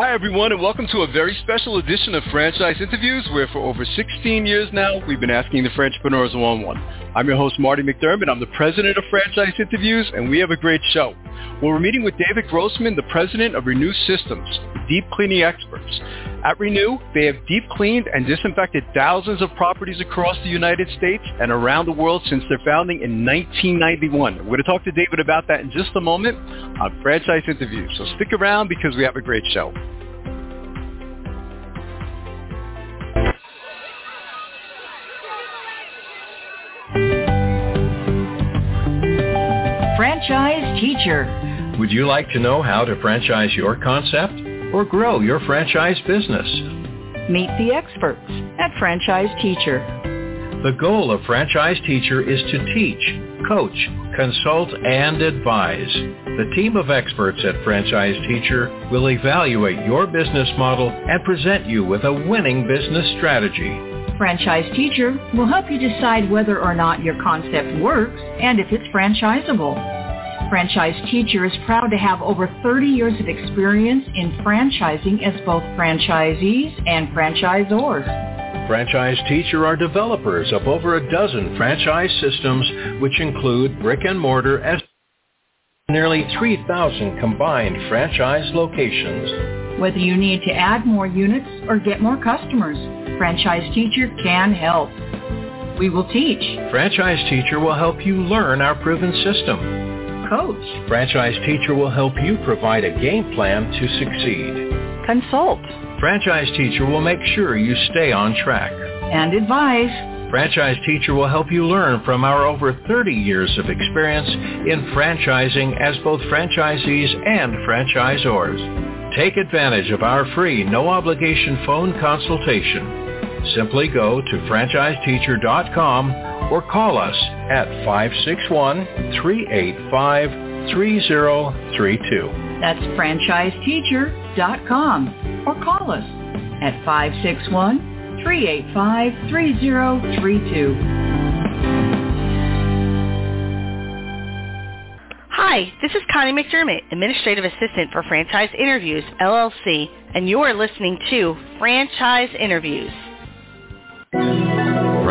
Hi, everyone, and welcome to a very special edition of Franchise Interviews, where for over 16 years now, we've been asking the entrepreneurs one-on-one. I'm your host, Marty McDermott. I'm the president of Franchise Interviews, and we have a great show. We're meeting with David Grossman, the president of Renue Systems, deep cleaning experts. At Renue, they have deep cleaned and disinfected thousands of properties across the United States and around the world since their founding in 1991. We're going to talk to David about that in just a moment on Franchise Interviews. So stick around because we have a great show. Franchise Teacher. Would you like to know how to franchise your concept or grow your franchise business? Meet the experts at Franchise Teacher. The goal of Franchise Teacher is to teach, coach, consult, and advise. The team of experts at Franchise Teacher will evaluate your business model and present you with a winning business strategy. Franchise Teacher will help you decide whether or not your concept works and if it's franchisable. Franchise Teacher is proud to have over 30 years of experience in franchising as both franchisees and franchisors. Franchise Teacher are developers of over a dozen franchise systems, which include brick and mortar as nearly 3,000 combined franchise locations. Whether you need to add more units or get more customers, Franchise Teacher can help. We will teach. Franchise Teacher will help you learn our proven system. Coach. Franchise Teacher will help you provide a game plan to succeed. Consult. Franchise Teacher will make sure you stay on track. And advise. Franchise Teacher will help you learn from our over 30 years of experience in franchising as both franchisees and franchisors. Take advantage of our free no-obligation phone consultation. Simply go to franchiseteacher.com or call us at 561-385-3032. That's franchiseteacher.com or call us at 561-385-3032. Hi, this is Connie McDermott, Administrative Assistant for Franchise Interviews, LLC, and you're listening to Franchise Interviews.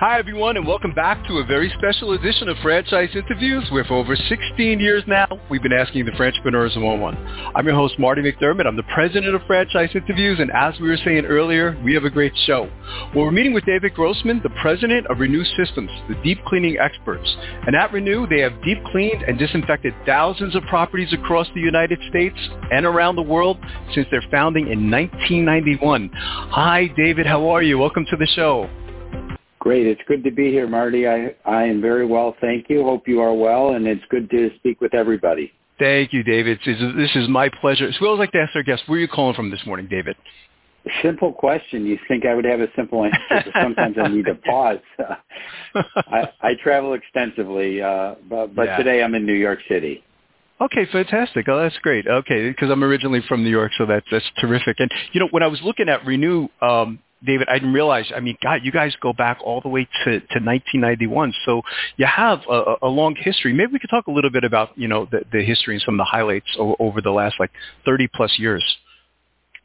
Hi, everyone, and welcome back to a very special edition of Franchise Interviews, where for over 16 years now, we've been asking the entrepreneurs one-on-one. I'm your host, Marty McDermott. I'm the president of Franchise Interviews, and as we were saying earlier, we have a great show. Well, we're meeting with David Grossman, the president of Renue Systems, the deep cleaning experts. And at Renue, they have deep cleaned and disinfected thousands of properties across the United States and around the world since their founding in 1991. Hi, David. How are you? Welcome to the show. Great. It's good to be here, Marty. I, I am very well, thank you. Hope you are well, and it's good to speak with everybody. Thank you, David. This is, this is my pleasure. So we always like to ask our guests, where are you calling from this morning, David? Simple question. You think I would have a simple answer, but sometimes I need to pause. I, I travel extensively, uh, but, but Yeah. today I'm in New York City. Okay, fantastic. Oh, that's great. Okay, because I'm originally from New York, so that's that's terrific. And you know, when I was looking at Renue, um, David, I didn't realize. I mean, God, you guys go back all the way to, to 1991, so you have a, a long history. Maybe we could talk a little bit about you know the, the history and some of the highlights o- over the last like 30 plus years.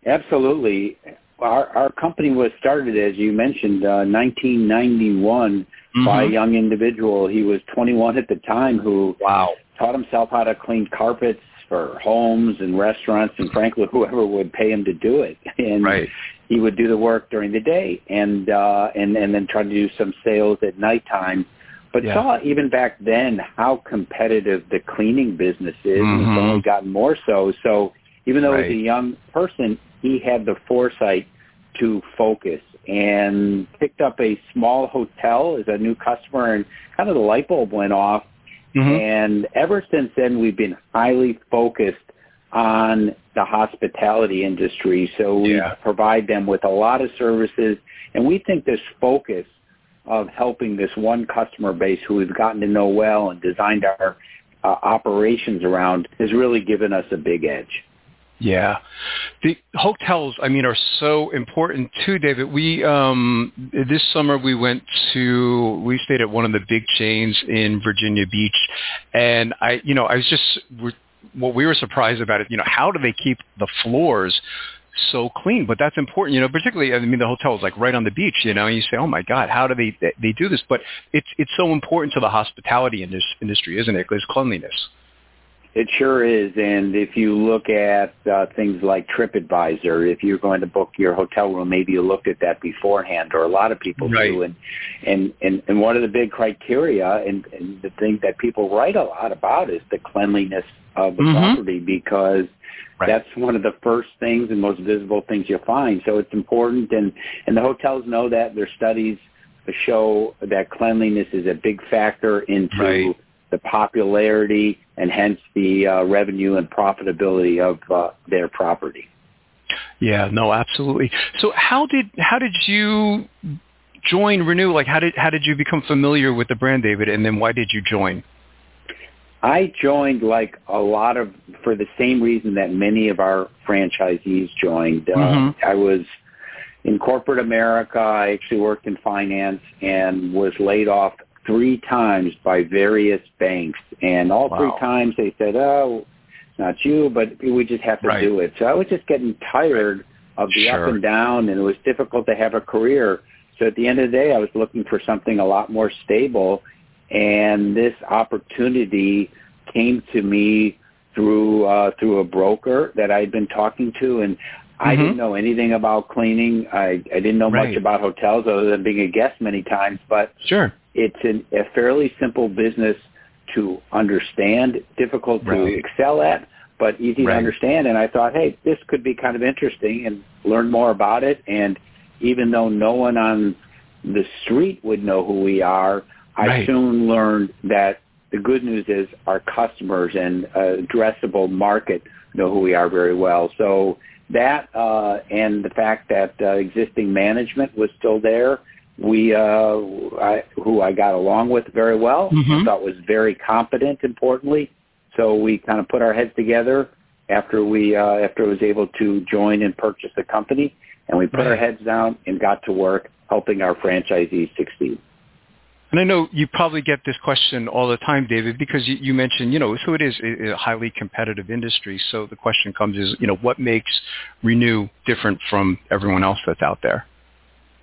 Absolutely. Our, our company was started, as you mentioned, uh, 1991 by a young individual. He was 21 at the time who Wow. taught himself how to clean carpets for homes and restaurants and frankly whoever would pay him to do it. And Right. He would do the work during the day and uh and and then try to do some sales at nighttime but Yeah. saw even back then how competitive the cleaning business is, and it's Mhm. only gotten more so. So even though Right. as a young person, he had the foresight to focus and picked up a small hotel as a new customer, and kind of the light bulb went off. Mhm. And ever since then, we've been highly focused on the hospitality industry. So we Yeah. provide them with a lot of services, and we think this focus of helping this one customer base who we've gotten to know well and designed our uh, operations around has really given us a big edge. Yeah. The hotels, I mean, are so important too, David. We um this summer we went to we stayed at one of the big chains in Virginia Beach and I you know, I was just we're- what we were surprised about it, you know, how do they keep the floors so clean? But that's important, you know, particularly I mean the hotel is like right on the beach, you know, and you say, "Oh my god, how do they they do this?" But it's it's so important to the hospitality indus- industry, isn't it? Is cleanliness. It sure is. And if you look at uh, things like TripAdvisor, if you're going to book your hotel room, maybe you looked at that beforehand, or a lot of people Right. do. And, and, and, and one of the big criteria and, and the thing that people write a lot about is the cleanliness of the Mhm. property because Right. that's one of the first things and most visible things you find. So it's important. And, and the hotels know that. Their studies show that cleanliness is a big factor into Right. the popularity and hence the uh, revenue and profitability of uh, their property. Yeah, no, absolutely. So how did how did you join Renue? Like how did how did you become familiar with the brand, David? And then why did you join? I joined like a lot of for the same reason that many of our franchisees joined. Uh, Mhm. I was in corporate America. I actually worked in finance and was laid off three times by various banks. And all Wow. three times they said, "Oh, not you, but we just have to Right. do it." So I was just getting tired of the Sure. up and down, and it was difficult to have a career. So at the end of the day, I was looking for something a lot more stable and this opportunity came to me through uh, through a broker that I'd been talking to, and I Mhm. didn't know anything about cleaning. I, I didn't know Right. much about hotels other than being a guest many times, but Sure. It's an, a fairly simple business to understand, difficult to Right. excel at, but easy Right. to understand. And I thought, hey, this could be kind of interesting and learn more about it. And even though no one on the street would know who we are, I Right. soon learned that the good news is our customers and uh, addressable market know who we are very well. So that uh, and the fact that uh, existing management was still there, we uh, I, who I got along with very well, Mhm. I thought was very competent. Importantly, so we kind of put our heads together after we uh, after I was able to join and purchase the company, and we put our heads down and got to work helping our franchisees succeed. And I know you probably get this question all the time, David, because you, you mentioned, you know, so it is a highly competitive industry. So the question comes is, you know, what makes Renue different from everyone else that's out there?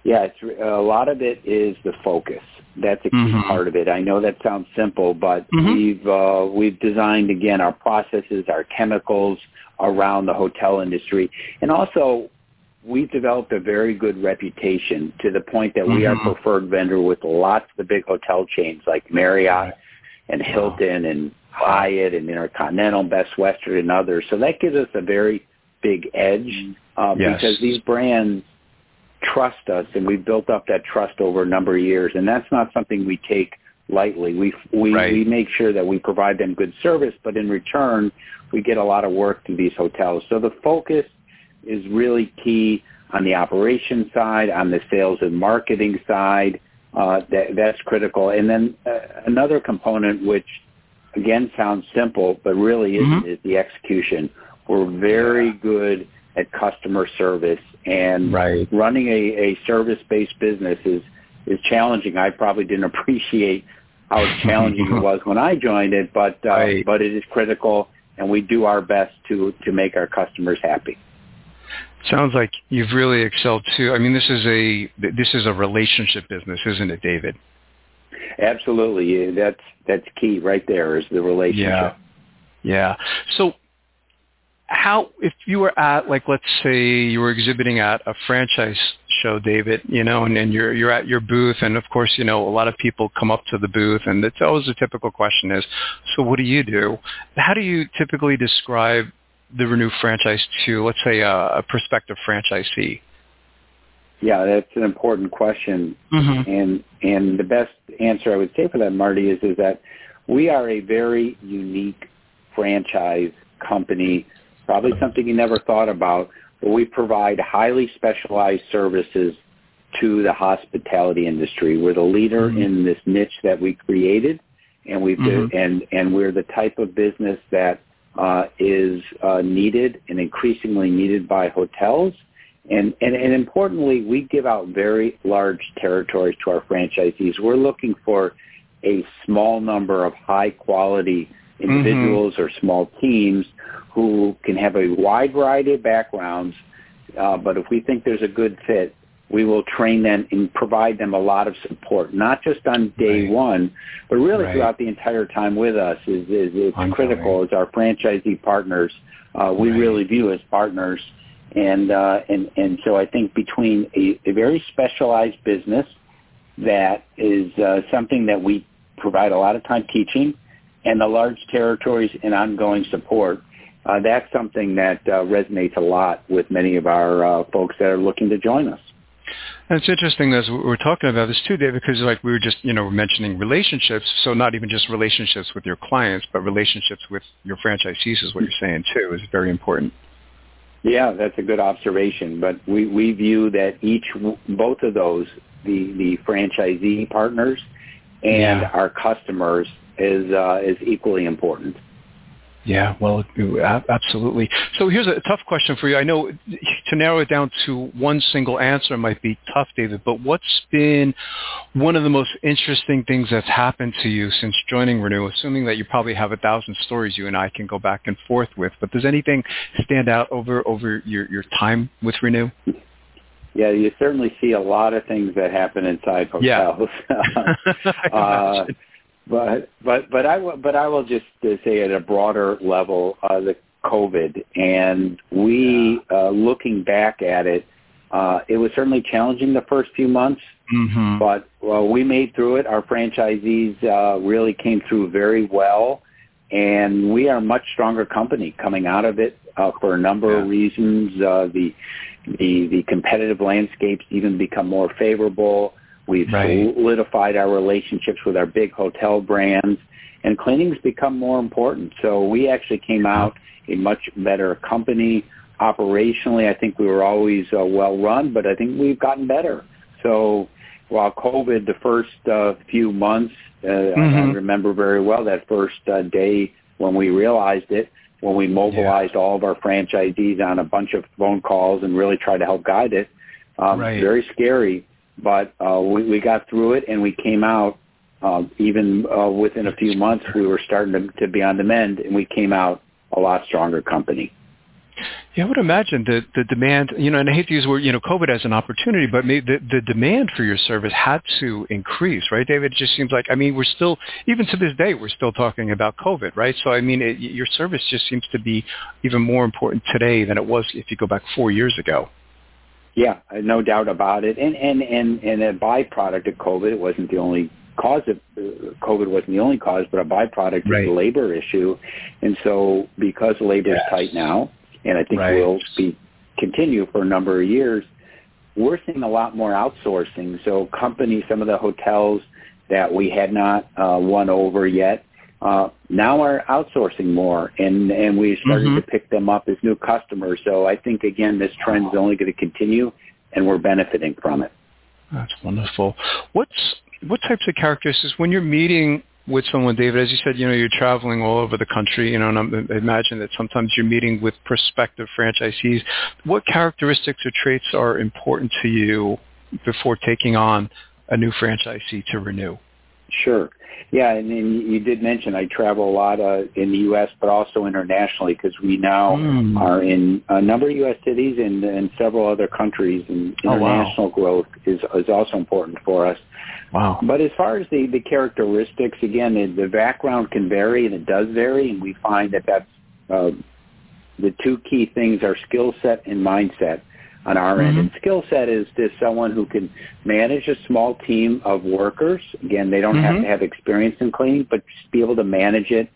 Yeah, it's a lot of it is the focus. That's a key Mhm. part of it. I know that sounds simple, but Mhm. we've uh, we've designed again our processes, our chemicals around the hotel industry, and also we've developed a very good reputation to the point that we are Mhm. preferred vendor with lots of the big hotel chains like Marriott and Hilton and Hyatt and Intercontinental, Best Western, and others. So that gives us a very big edge uh, Yes. because these brands trust us, and we've built up that trust over a number of years, and that's not something we take lightly. We we Right. we make sure that we provide them good service, but in return, we get a lot of work to these hotels. So the focus is really key on the operation side, on the sales and marketing side. Uh, that that's critical, and then uh, another component which again sounds simple, but really isn't, Mhm. is the execution. We're very good at customer service and Right. running a, a service-based business is, is challenging. I probably didn't appreciate how challenging it was when I joined it, but, uh, Right. but it is critical and we do our best to, to make our customers happy. Sounds like you've really excelled too. I mean, this is a this is a relationship business, isn't it, David? Absolutely. That's, that's key right there is the relationship. Yeah. So how if you were at like let's say you were exhibiting at a franchise show, David. You know, and, and you're you're at your booth, and of course, you know, a lot of people come up to the booth, and it's always a typical question is, so what do you do? How do you typically describe the Renue franchise to, let's say, a, a prospective franchisee? Yeah, that's an important question, mm-hmm. and and the best answer I would say for that, Marty, is is that we are a very unique franchise company. Probably something you never thought about, but we provide highly specialized services to the hospitality industry. We're the leader mm-hmm. in this niche that we created, and we mm-hmm. and and we're the type of business that uh, is uh, needed and increasingly needed by hotels and, and, and importantly, we give out very large territories to our franchisees. We're looking for a small number of high quality individuals mm-hmm. or small teams who can have a wide variety of backgrounds. Uh, but if we think there's a good fit, we will train them and provide them a lot of support, not just on day right. one, but really right. throughout the entire time with us is, is it's critical as our franchisee partners. Uh, we right. really view as partners and uh, and and so I think between a, a very specialized business that is uh, something that we provide a lot of time teaching, and the large territories and ongoing support, uh, that's something that uh, resonates a lot with many of our uh, folks that are looking to join us. And it's interesting as we're talking about this too, David, because like we were just, you know, mentioning relationships. So not even just relationships with your clients, but relationships with your franchisees is what you're saying too is very important. Yeah, that's a good observation. But we, we view that each, both of those, the, the franchisee partners and yeah. our customers is, uh, is equally important. Yeah, well, absolutely. So here's a tough question for you. I know to narrow it down to one single answer might be tough, David, but what's been one of the most interesting things that's happened to you since joining Renue, assuming that you probably have a thousand stories you and I can go back and forth with, but does anything stand out over, over your, your time with Renue? Yeah, you certainly see a lot of things that happen inside hotels. Yeah. uh, but but but I will but I will just uh, say at a broader level, uh, the COVID, and we uh, looking back at it, uh, it was certainly challenging the first few months, mm-hmm. but well, we made through it. Our franchisees uh, really came through very well, and we are a much stronger company coming out of it uh, for a number yeah. of reasons. Uh, the the the competitive landscapes even become more favorable. We've right. solidified our relationships with our big hotel brands, and cleaning's become more important. So we actually came out a much better company. Operationally, I think we were always uh, well run, but I think we've gotten better. So while COVID, the first uh, few months, uh, mm-hmm. I remember very well that first uh, day when we realized it, when we mobilized yeah. all of our franchisees on a bunch of phone calls and really tried to help guide it. Um, right. Very scary but uh, we, we got through it and we came out. Uh, even uh, within a few months, we were starting to, to be on the mend, and we came out a lot stronger company. Yeah, I would imagine the the demand, you know, and I hate to use the word, you know, COVID as an opportunity, but maybe the, the demand for your service had to increase, right, David? It just seems like, I mean, we're still, even to this day, we're still talking about COVID, right? So, I mean, it, your service just seems to be even more important today than it was if you go back four years ago. Yeah, no doubt about it. And and and and a byproduct of COVID, it wasn't the only cause of uh, COVID wasn't the only cause, but a byproduct right. of the labor issue. And so, because labor yes. is tight now, and I think right. will be continue for a number of years, we're seeing a lot more outsourcing. So, companies, some of the hotels that we had not uh, won over yet, uh, now are outsourcing more, and and we started mm-hmm. to pick them up as new customers. So I think again, this trend is only going to continue, and we're benefiting from it. That's wonderful. What's what types of characteristics when you're meeting with someone, David? As you said, you know, you're traveling all over the country. You know, and I imagine that sometimes you're meeting with prospective franchisees. What characteristics or traits are important to you before taking on a new franchisee to Renue? Sure. Yeah, and, and you did mention I travel a lot uh, in the U.S., but also internationally because we now mm. are in a number of U.S. cities and, and several other countries, and international oh, wow. growth is is also important for us. Wow. But as far as the, the characteristics, again, the, the background can vary, and it does vary, and we find that that's uh, the two key things are skill set and mindset. On our mm-hmm. end. And skill set is just someone who can manage a small team of workers. Again, they don't mm-hmm. have to have experience in cleaning, but just be able to manage it.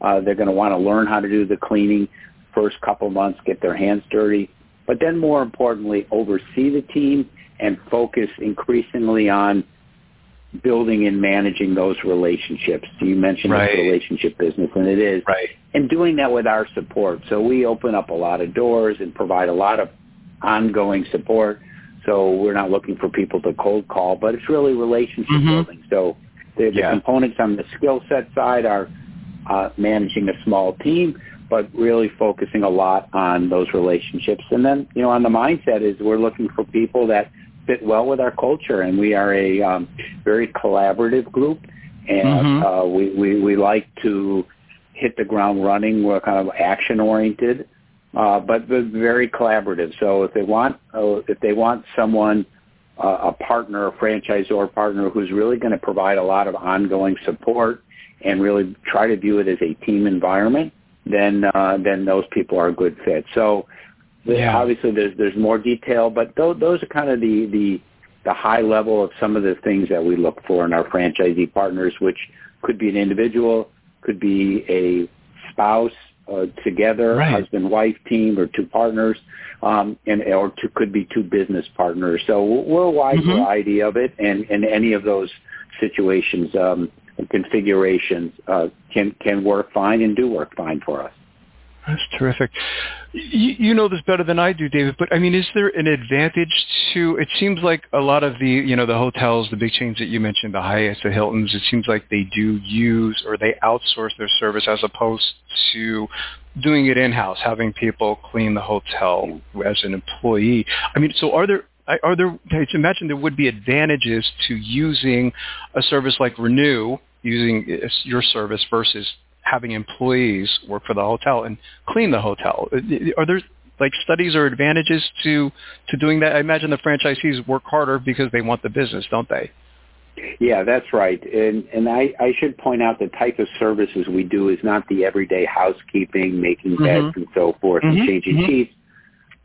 Uh, they're going to want to learn how to do the cleaning first couple months, get their hands dirty, but then more importantly, oversee the team and focus increasingly on building and managing those relationships. You mentioned right. relationship business, and it is. Right. And doing that with our support. So we open up a lot of doors and provide a lot of ongoing support. So we're not looking for people to cold call, but it's really relationship mm-hmm. building. So the, the components on the skill set side are uh, managing a small team, but really focusing a lot on those relationships. And then, you know, on the mindset is we're looking for people that fit well with our culture, and we are a um, very collaborative group, and mm-hmm. uh, we, we we like to hit the ground running. We're kind of action oriented, uh, but very collaborative. So if they want uh, if they want someone uh, a partner, a franchisor partner who's really going to provide a lot of ongoing support and really try to view it as a team environment, then uh, then those people are a good fit. So yeah. Obviously, there's there's more detail, but those, those are kind of the, the the high level of some of the things that we look for in our franchisee partners, which could be an individual, could be a spouse uh, together, right. husband wife team, or two partners, um, and or two, could be two business partners. So we're a wide mm-hmm. variety of it, and and any of those situations um, and configurations uh, can can work fine and do work fine for us. That's terrific. You, you, know this better than I do, David. But I mean, is there an advantage to? It seems like a lot of the, you know, the hotels, the big chains that you mentioned, the Hyatts, the Hiltons. It seems like they do use or they outsource their service as opposed to doing it in house, having people clean the hotel as an employee. I mean, so are there are there? I imagine there would be advantages to using a service like Renue, using uh, your service versus having employees work for the hotel and clean the hotel. Are there like studies or advantages to to doing that? I imagine the franchisees work harder because they want the business, don't they? Yeah, that's right. And and I, I should point out the type of services we do is not the everyday housekeeping, making mm-hmm. beds and so forth, mm-hmm. and changing mm-hmm. sheets,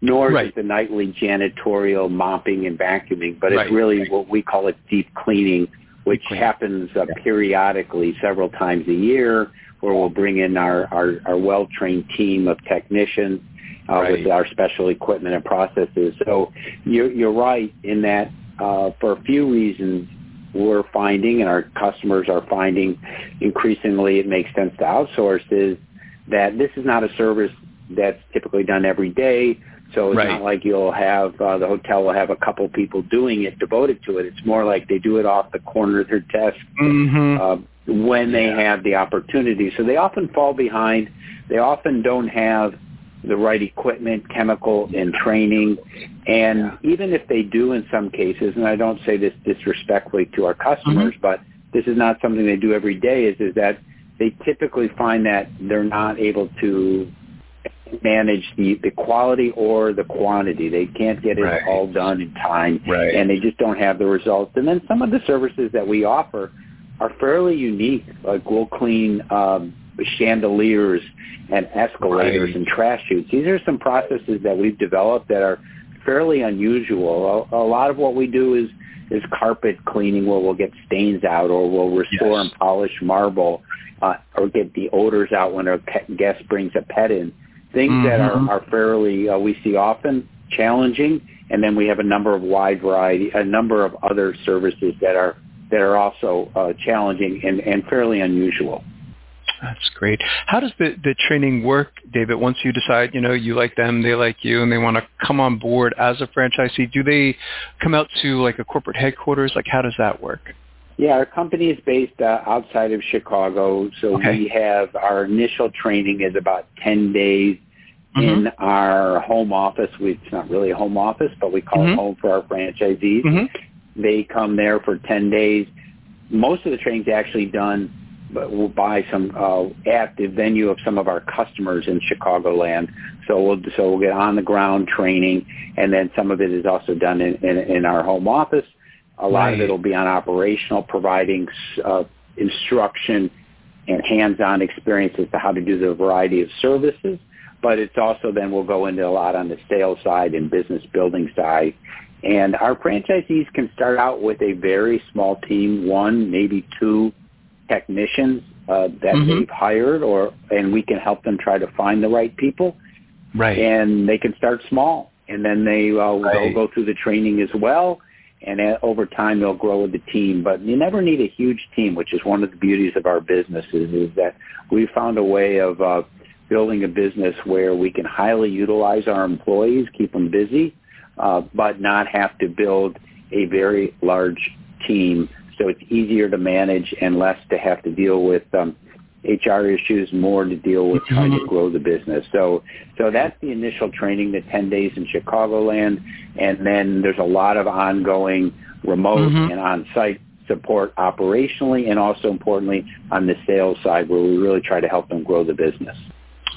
nor right. is it the nightly janitorial mopping and vacuuming, but it's really right. what we call it deep cleaning, which happens uh, periodically several times a year where we'll bring in our, our, our well-trained team of technicians uh, right. with our special equipment and processes. So you're, you're right in that uh, for a few reasons we're finding and our customers are finding increasingly it makes sense to outsource is that this is not a service that's typically done every day. So it's right. not like you'll have uh, the hotel will have a couple people doing it devoted to it. It's more like they do it off the corner of their desk mm-hmm. uh, when they have the opportunity. So they often fall behind. They often don't have the right equipment, chemical, and training. And even if they do in some cases, and I don't say this disrespectfully to our customers, mm-hmm. but this is not something they do every day, is, is that they typically find that they're not able to manage the, the quality or the quantity. They can't get it right. all done in time, right. and they just don't have the results. And then some of the services that we offer are fairly unique. Like we'll clean um, chandeliers and escalators right. and trash chutes. These are some processes that we've developed that are fairly unusual. A, a lot of what we do is is carpet cleaning where we'll get stains out or we'll restore yes. and polish marble uh, or get the odors out when a guest brings a pet in. Things mm-hmm. that are, are fairly, uh, we see often challenging. And then we have a number of wide variety, a number of other services that are that are also uh, challenging and, and fairly unusual. That's great. How does the, the training work, David, once you decide, you know, you like them, they like you, and they want to come on board as a franchisee? Do they come out to like a corporate headquarters? Like, how does that work? Yeah, our company is based uh, outside of Chicago, so okay. we have our initial training is about 10 days mm-hmm. in our home office. We, it's not really a home office, but we call mm-hmm. it home for our franchisees. Mm-hmm. They come there for 10 days. Most of the training's actually done by some uh, at the venue of some of our customers in Chicagoland. So we'll so we'll get on the ground training, and then some of it is also done in, in, in our home office. A lot right. of it will be on operational, providing uh, instruction and hands-on experience as to how to do the variety of services. but it's also then we'll go into a lot on the sales side and business building side. And our franchisees can start out with a very small team, one, maybe two technicians uh, that mm-hmm. they've hired, or and we can help them try to find the right people. Right. And they can start small, and then they uh, right. they'll go through the training as well. And over time, they'll grow with the team. But you never need a huge team, which is one of the beauties of our businesses. Is that we found a way of uh, building a business where we can highly utilize our employees, keep them busy, uh, but not have to build a very large team. So it's easier to manage and less to have to deal with um, HR issues, more to deal with trying to mm-hmm. grow the business. So, so that's the initial training, the 10 days in Chicagoland, and then there's a lot of ongoing remote mm-hmm. and on-site support operationally and also importantly on the sales side where we really try to help them grow the business.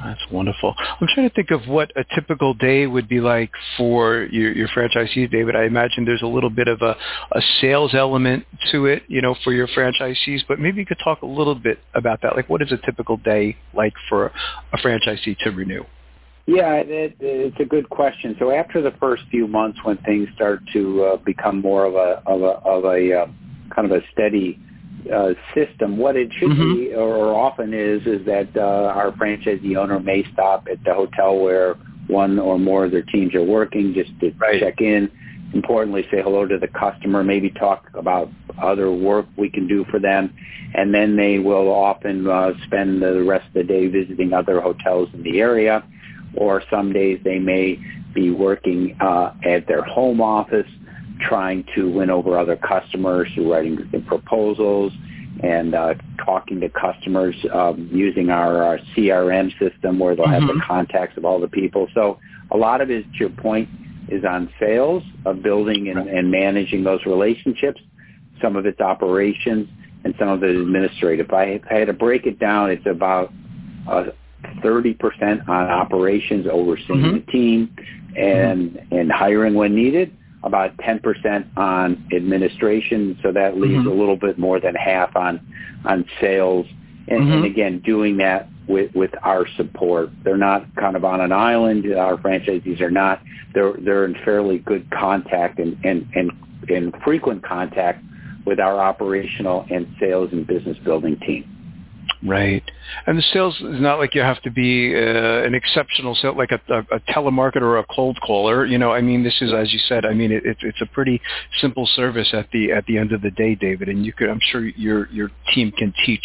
That's wonderful. I'm trying to think of what a typical day would be like for your, your franchisees, David. I imagine there's a little bit of a, a sales element to it, you know, for your franchisees, but maybe you could talk a little bit about that. Like what is a typical day like for a franchisee to Renue? Yeah, it, it's a good question. So after the first few months when things start to uh, become more of a, of a, of a uh, kind of a steady uh, system. What it should mm-hmm. be, or often is, is that uh, our franchisee owner may stop at the hotel where one or more of their teams are working just to right. check in. Importantly, say hello to the customer, maybe talk about other work we can do for them, and then they will often uh, spend the rest of the day visiting other hotels in the area, or some days they may be working uh, at their home office trying to win over other customers through writing proposals and uh, talking to customers um, using our, our, CRM system where they'll mm-hmm. have the mm-hmm. contacts of all the people. So a lot of it, to your point, is on sales, of building and, and managing those relationships. Some of it's operations and some of it is administrative. If I, if I had to break it down, it's about uh, 30% on operations, overseeing mm-hmm. the team and, mm-hmm. and hiring when needed, about 10% on administration, so that leaves mm-hmm. a little bit more than half on on sales. And, mm-hmm. and again, doing that with with our support. They're not kind of on an island. Our franchisees are not. They're they're in fairly good contact and and and, and frequent contact with our operational and sales and business building team. Right. And the sales is not like you have to be uh, an exceptional sale, like a, a, a telemarketer or a cold caller. You know, I mean, this is, as you said, I mean, it, it, it's a pretty simple service at the at the end of the day, David. And you could, I'm sure your your team can teach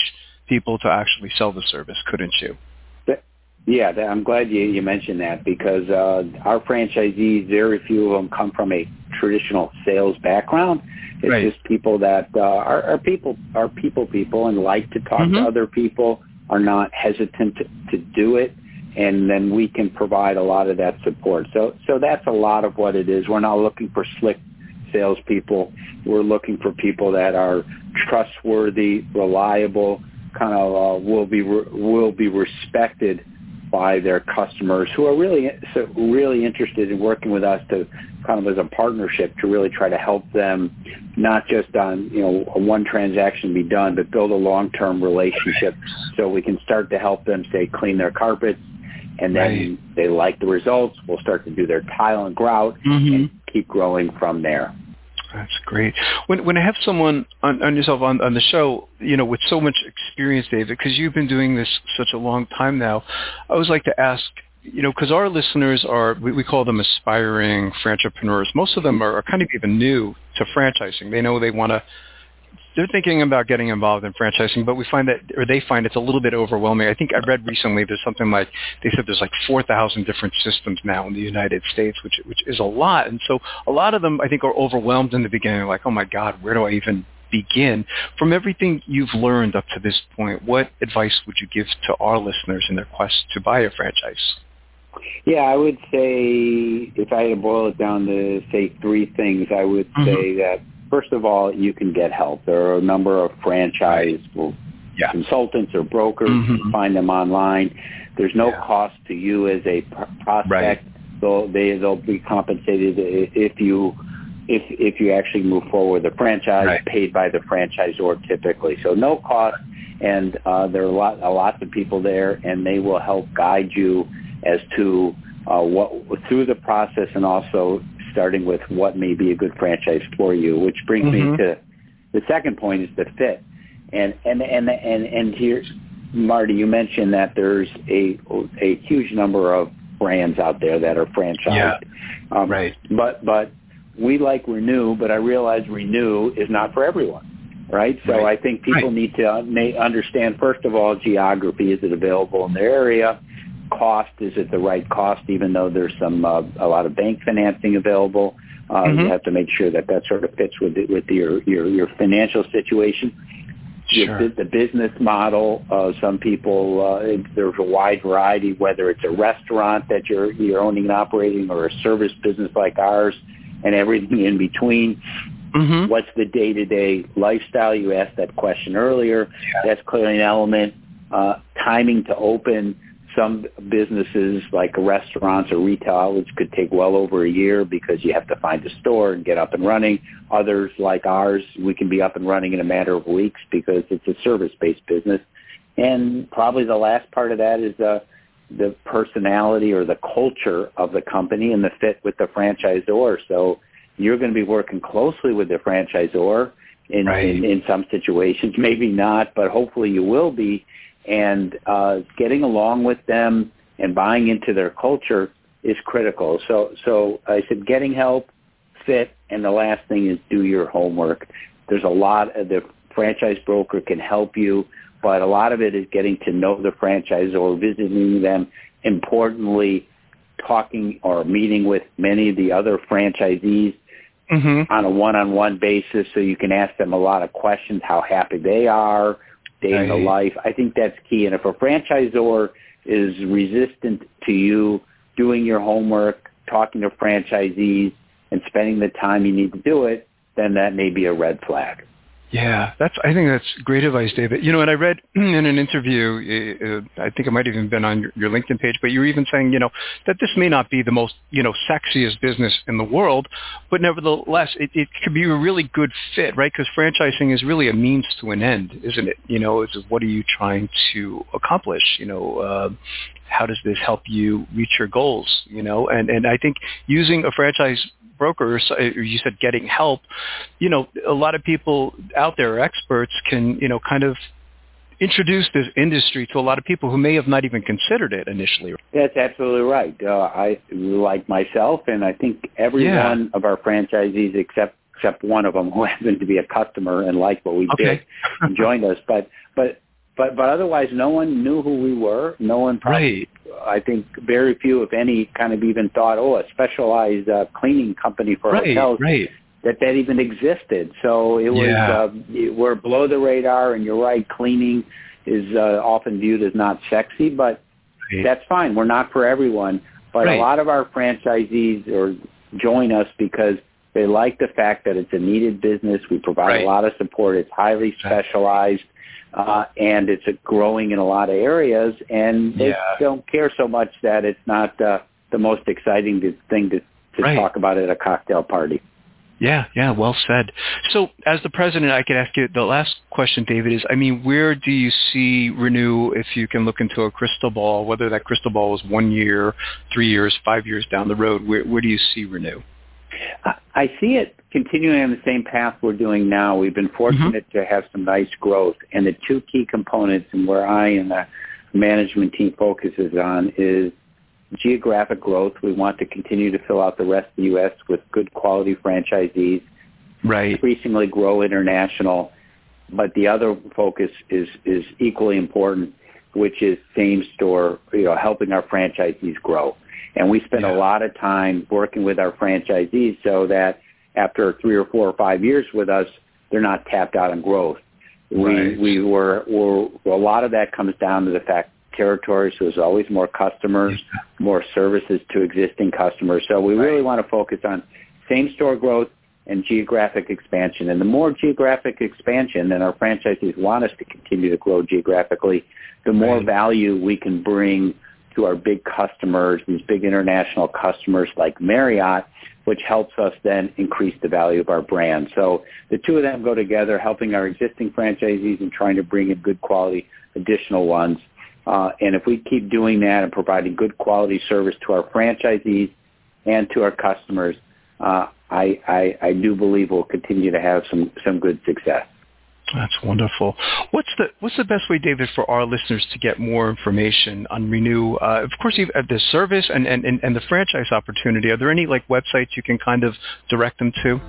people to actually sell the service, couldn't you? Yeah, I'm glad you, you mentioned that because uh, our franchisees, very few of them come from a traditional sales background. It's right. just people that uh, are, are people are people people and like to talk mm-hmm. to other people, are not hesitant to, to do it, and then we can provide a lot of that support. So so that's a lot of what it is. We're not looking for slick salespeople. We're looking for people that are trustworthy, reliable, kind of uh, will be re- will be respected by their customers who are really so really interested in working with us to kind of as a partnership to really try to help them not just on you know a one transaction be done but build a long term relationship so we can start to help them say clean their carpets and then right. they like the results we'll start to do their tile and grout mm-hmm. and keep growing from there that's great. When when I have someone on, on yourself on, on the show, you know, with so much experience, David, because you've been doing this such a long time now, I always like to ask, you know, because our listeners are, we, we call them aspiring entrepreneurs. Most of them are, are kind of even new to franchising. They know they want to they're thinking about getting involved in franchising, but we find that, or they find it's a little bit overwhelming. I think I read recently there's something like they said there's like 4,000 different systems now in the United States, which which is a lot. And so a lot of them I think are overwhelmed in the beginning, like, oh my God, where do I even begin? From everything you've learned up to this point, what advice would you give to our listeners in their quest to buy a franchise? Yeah, I would say if I had to boil it down to say three things, I would mm-hmm. say that first of all, you can get help. There are a number of franchise yeah. consultants or brokers. Mm-hmm. You can find them online. There's no yeah. cost to you as a prospect. Right. They'll, they, they'll be compensated if you if if you actually move forward with a franchise right. paid by the franchisor typically. So no cost, and uh, there are a lot a lots of people there, and they will help guide you as to uh, what through the process and also starting with what may be a good franchise for you, which brings mm-hmm. me to the second point is the fit. And and and and and here, Marty, you mentioned that there's a a huge number of brands out there that are franchised. Yeah. Um, right. But but we like Renue, but I realize Renue is not for everyone. Right. So right. I think people right. need to understand first of all geography. Is it available in their area? Cost? Is it the right cost, even though there's some uh, a lot of bank financing available? Uh, mm-hmm. You have to make sure that that sort of fits with with your your, your financial situation. Sure. The, the business model. Uh, some people uh, there's a wide variety, whether it's a restaurant that you're you're owning and operating, or a service business like ours, and everything in between. Mm-hmm. What's the day-to-day lifestyle? You asked that question earlier. Yeah. That's clearly an element. Uh, timing to open some businesses like restaurants or retail outlets could take well over a year because you have to find a store and get up and running. Others like ours, we can be up and running in a matter of weeks because it's a service-based business. And probably the last part of that is the the personality or the culture of the company and the fit with the franchisor. So you're going to be working closely with the franchisor in, right. in, in some situations, maybe not, but hopefully you will be and uh, getting along with them and buying into their culture is critical. So, so I said getting help, fit, and the last thing is do your homework. There's a lot of the franchise broker can help you, but a lot of it is getting to know the franchisor, visiting them. Importantly, talking or meeting with many of the other franchisees mm-hmm. on a one-on-one basis, so you can ask them a lot of questions, how happy they are day in the life. I think that's key. And if a franchisor is resistant to you doing your homework, talking to franchisees, and spending the time you need to do it, then that may be a red flag. Yeah, that's. I think that's great advice, David. You know, and I read in an interview, uh, I think it might have even been on your, your LinkedIn page, but you were even saying, you know, that this may not be the most, you know, sexiest business in the world, but nevertheless, it, it could be a really good fit, right? Because franchising is really a means to an end, isn't it? You know, it's what are you trying to accomplish? You know, uh, how does this help you reach your goals? You know, and and I think using a franchise broker, or you said getting help, you know, a lot of people out there, experts, can you know kind of introduce this industry to a lot of people who may have not even considered it initially. That's absolutely right. Uh, I like myself, and I think every yeah. one of our franchisees, except except one of them, who happened to be a customer and liked what we okay. did, joined us. But but but but otherwise, no one knew who we were. No one probably, right. I think very few, if any, kind of even thought, oh, a specialized uh, cleaning company for right, hotels. Right. That that even existed. So it was yeah. uh, we're below the radar, and you're right. Cleaning is uh, often viewed as not sexy, but right. that's fine. We're not for everyone. But right. a lot of our franchisees or join us because they like the fact that it's a needed business. We provide right. a lot of support. It's highly specialized uh, and it's growing in a lot of areas, and they yeah. don't care so much that it's not uh, the most exciting thing to, to right. talk about at a cocktail party. Yeah, yeah, well said. So as the president, I could ask you the last question, David, is, I mean, where do you see Renue if you can look into a crystal ball, whether that crystal ball is one year, three years, five years down the road, where, where do you see Renue? I see it continuing on the same path we're doing now. We've been fortunate mm-hmm. to have some nice growth, and the two key components, and where I and the management team focuses on, is geographic growth. We want to continue to fill out the rest of the U.S. with good quality franchisees. Right. Increasingly grow international, but the other focus is is equally important, which is same store. You know, helping our franchisees grow. And we spend yeah. a lot of time working with our franchisees so that after three or four or five years with us, they're not tapped out on growth. Right. We we were, were a lot of that comes down to the fact territory, so there's always more customers, more services to existing customers. So we right. really want to focus on same store growth and geographic expansion. And the more geographic expansion, and our franchisees want us to continue to grow geographically, the more right. value we can bring to our big customers, these big international customers like Marriott, which helps us then increase the value of our brand. So the two of them go together, helping our existing franchisees and trying to bring in good quality additional ones. Uh, and if we keep doing that and providing good quality service to our franchisees and to our customers, uh, I, I, I do believe we'll continue to have some, some good success. That's wonderful. What's the what's the best way, David, for our listeners to get more information on Renue? Uh, of course, you have the service and, and, and the franchise opportunity. Are there any like websites you can kind of direct them to?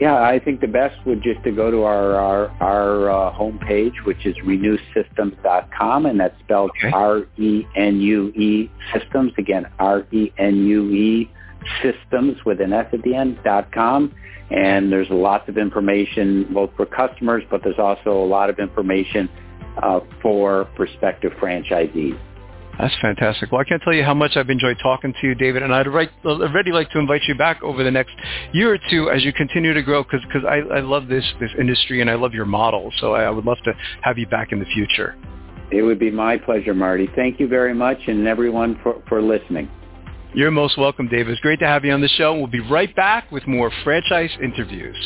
Yeah, I think the best would just to go to our our, our uh, homepage, which is renuesystems.com, and that's spelled okay. R E N U E systems. Again, R E N U E systems with an S at the end dot com. And there's lots of information both for customers, but there's also a lot of information uh, for prospective franchisees. That's fantastic. Well, I can't tell you how much I've enjoyed talking to you, David, and I'd already like to invite you back over the next year or two as you continue to grow because because I, I love this this industry and I love your model. So I, I would love to have you back in the future. It would be my pleasure, Marty. Thank you very much, and everyone for, for listening. You're most welcome, David. It's great to have you on the show. We'll be right back with more franchise interviews.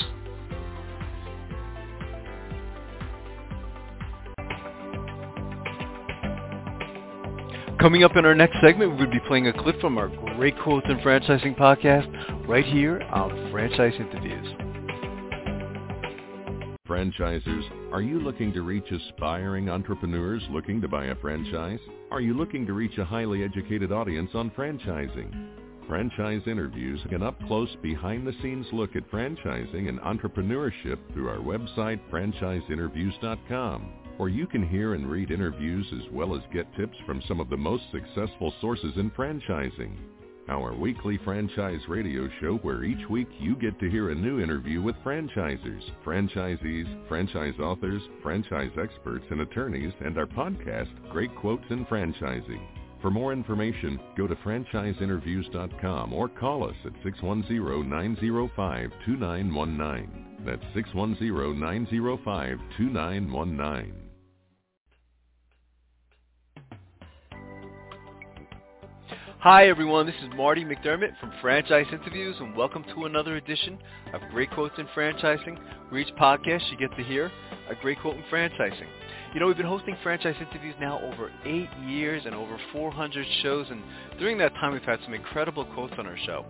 Coming up in our next segment, we'll be playing a clip from our Great Quotes in Franchising podcast right here on Franchise Interviews. Franchisers, are you looking to reach aspiring entrepreneurs looking to buy a franchise? Are you looking to reach a highly educated audience on franchising? Franchise interviews an up-close, behind-the-scenes look at franchising and entrepreneurship through our website, franchiseinterviews.com or you can hear and read interviews as well as get tips from some of the most successful sources in franchising. Our weekly franchise radio show where each week you get to hear a new interview with franchisers, franchisees, franchise authors, franchise experts and attorneys, and our podcast, Great Quotes in Franchising. For more information, go to franchiseinterviews.com or call us at 610-905-2919. That's 610-905-2919. Hi everyone, this is Marty McDermott from Franchise Interviews and welcome to another edition of Great Quotes in Franchising, where each podcast you get to hear a great quote in franchising. You know, we've been hosting franchise interviews now over eight years and over 400 shows, and during that time we've had some incredible quotes on our show.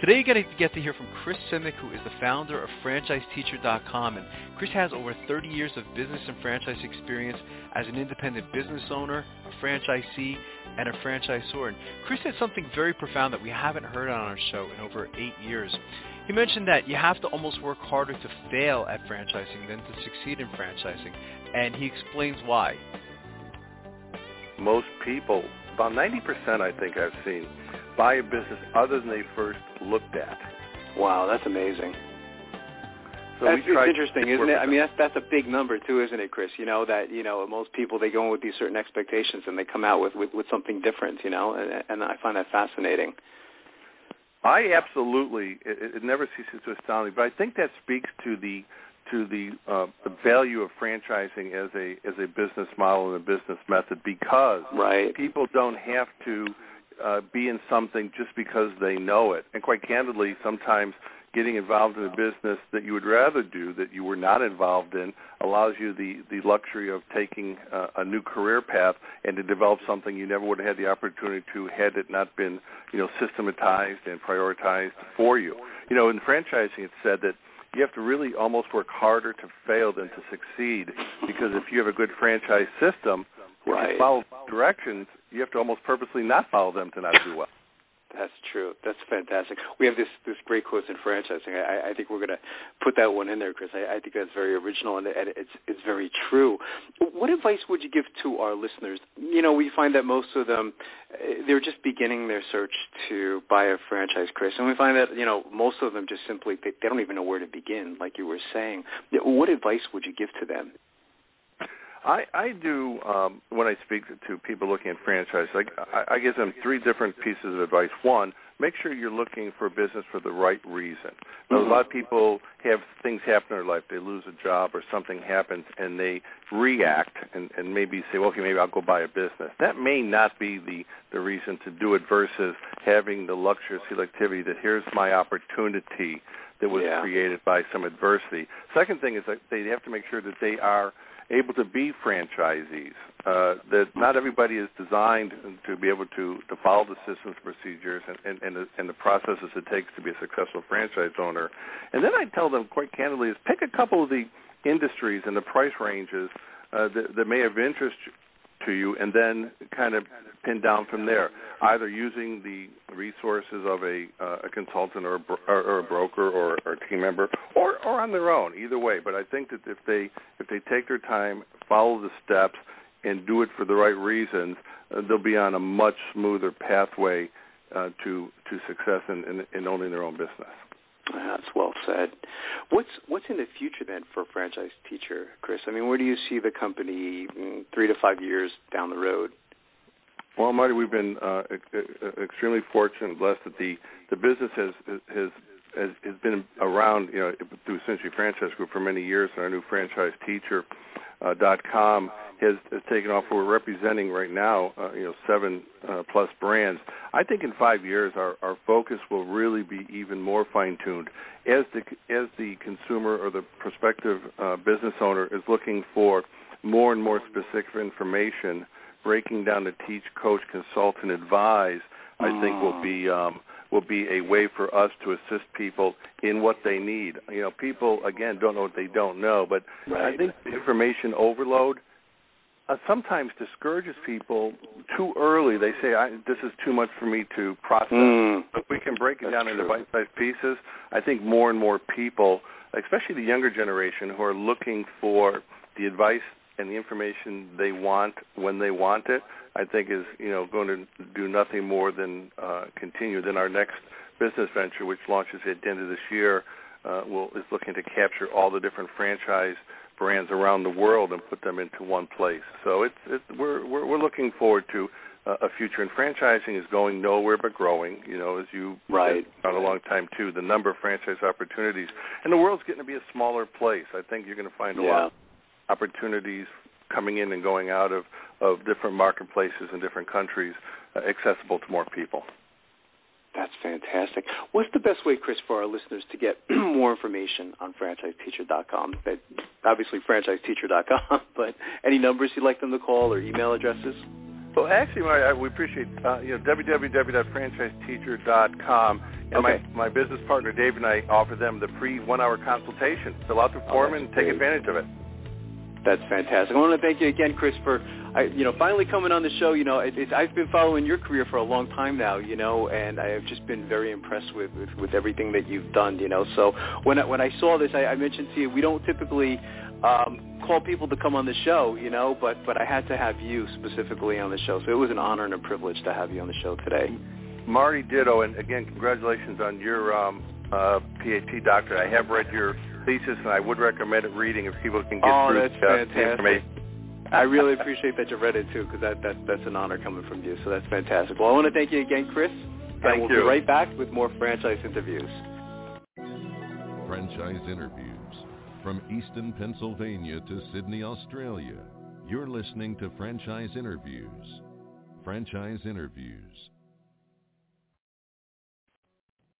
Today you get to get to hear from Chris Simic, who is the founder of FranchiseTeacher.com, and Chris has over 30 years of business and franchise experience as an independent business owner, a franchisee, and a franchisor. And Chris said something very profound that we haven't heard on our show in over eight years. He mentioned that you have to almost work harder to fail at franchising than to succeed in franchising, and he explains why. Most people, about 90% I think I've seen, buy a business other than they first looked at. Wow, that's amazing. So that's interesting, isn't it? I mean, that's that's a big number too, isn't it, Chris? You know that you know most people they go in with these certain expectations and they come out with with, with something different, you know, and, and I find that fascinating. I absolutely it, it never ceases to astound me, but I think that speaks to the to the uh, the value of franchising as a as a business model and a business method because right. people don't have to uh, be in something just because they know it. And quite candidly, sometimes getting involved in a business that you would rather do that you were not involved in allows you the the luxury of taking uh, a new career path and to develop something you never would have had the opportunity to had it not been you know systematized and prioritized for you. You know, in franchising, it's said that you have to really almost work harder to fail than to succeed because if you have a good franchise system, right. if you follow directions, you have to almost purposely not follow them to not do well. That's true. That's fantastic. We have this this great quote in franchising. I, I think we're going to put that one in there, Chris. I, I think that's very original and, and it's it's very true. What advice would you give to our listeners? You know, we find that most of them eh, they're just beginning their search to buy a franchise, Chris, and we find that you know most of them just simply they, they don't even know where to begin, like you were saying. What advice would you give to them? I, I do um, when I speak to people looking at franchise. Like I, I give them three different pieces of advice. One, make sure you're looking for a business for the right reason. Now, mm-hmm. a lot of people have things happen in their life. They lose a job or something happens, and they react and, and maybe say, well, "Okay, maybe I'll go buy a business." That may not be the the reason to do it. Versus having the luxurious selectivity that here's my opportunity that was yeah. created by some adversity. Second thing is that they have to make sure that they are able to be franchisees. Uh, that not everybody is designed to be able to, to follow the systems, procedures, and, and, and, the, and the processes it takes to be a successful franchise owner. And then I tell them quite candidly is pick a couple of the industries and the price ranges uh, that, that may have interest to you and then kind of pin down from there, either using the resources of a, uh, a consultant or a, bro- or, or a broker or, or a team member, or, or on their own. Either way, but I think that if they if they take their time, follow the steps, and do it for the right reasons, uh, they'll be on a much smoother pathway uh, to to success in, in, in owning their own business. That's well said. What's what's in the future then for franchise teacher, Chris? I mean, where do you see the company mm, three to five years down the road? Well, Marty, we've been uh, extremely fortunate and blessed that the the business has has has, has been around, you know, through Century Franchise Group for many years. And our new franchise teacher uh, dot com has, has taken off. We're representing right now, uh, you know, seven uh, plus brands. I think in five years, our, our focus will really be even more fine tuned as the as the consumer or the prospective uh, business owner is looking for more and more specific information breaking down to teach, coach, consult, and advise, I think will be um, will be a way for us to assist people in what they need. You know, people again don't know what they don't know, but right. I think information overload uh, sometimes discourages people too early. They say, I, "This is too much for me to process." Mm. But we can break it That's down into bite-sized pieces. I think more and more people, especially the younger generation, who are looking for the advice and the information they want when they want it, I think is you know going to do nothing more than uh, continue. Then our next business venture, which launches at the end of this year, uh, will is looking to capture all the different franchise brands around the world and put them into one place. So it's, it's we're, we're we're looking forward to uh, a future. And franchising is going nowhere but growing. You know, as you Right. said, a long time too. The number of franchise opportunities, and the world's getting to be a smaller place. I think you're going to find a Yeah. lot opportunities coming in and going out of of different marketplaces in different countries, uh, accessible to more people. That's fantastic. What's the best way, Chris, for our listeners to get more information on franchiseteacher.com? That obviously franchiseteacher.com, but any numbers you'd like them to call or email addresses? Well, actually, I, I, we appreciate uh, you know www.franchiseteacher.com, and Okay. my my business partner Dave and I offer them the free one-hour consultation. Fill out the form that's and take great. advantage of it. That's fantastic. I want to thank you again, Chris, for I, you know finally coming on the show. You know, it, I've been following your career for a long time now. You know, and I have just been very impressed with with, with everything that you've done. You know, so when I, when I saw this, I, I mentioned to you we don't typically um, call people to come on the show. You know, but but I had to have you specifically on the show, so it was an honor and a privilege to have you on the show today. Marty Ditto, and again, congratulations on your um, uh, PhD doctorate. I have read your thesis, and I would recommend it reading if people can get Oh, through that's uh, the fantastic. information. I really appreciate that you read it too, because that, that that's an honor coming from you. So that's fantastic. Well, I want to thank you again, Chris. Thank and we'll you. be right back with more franchise interviews. Franchise interviews. From Easton, Pennsylvania to Sydney, Australia, you're listening to Franchise Interviews. Franchise Interviews.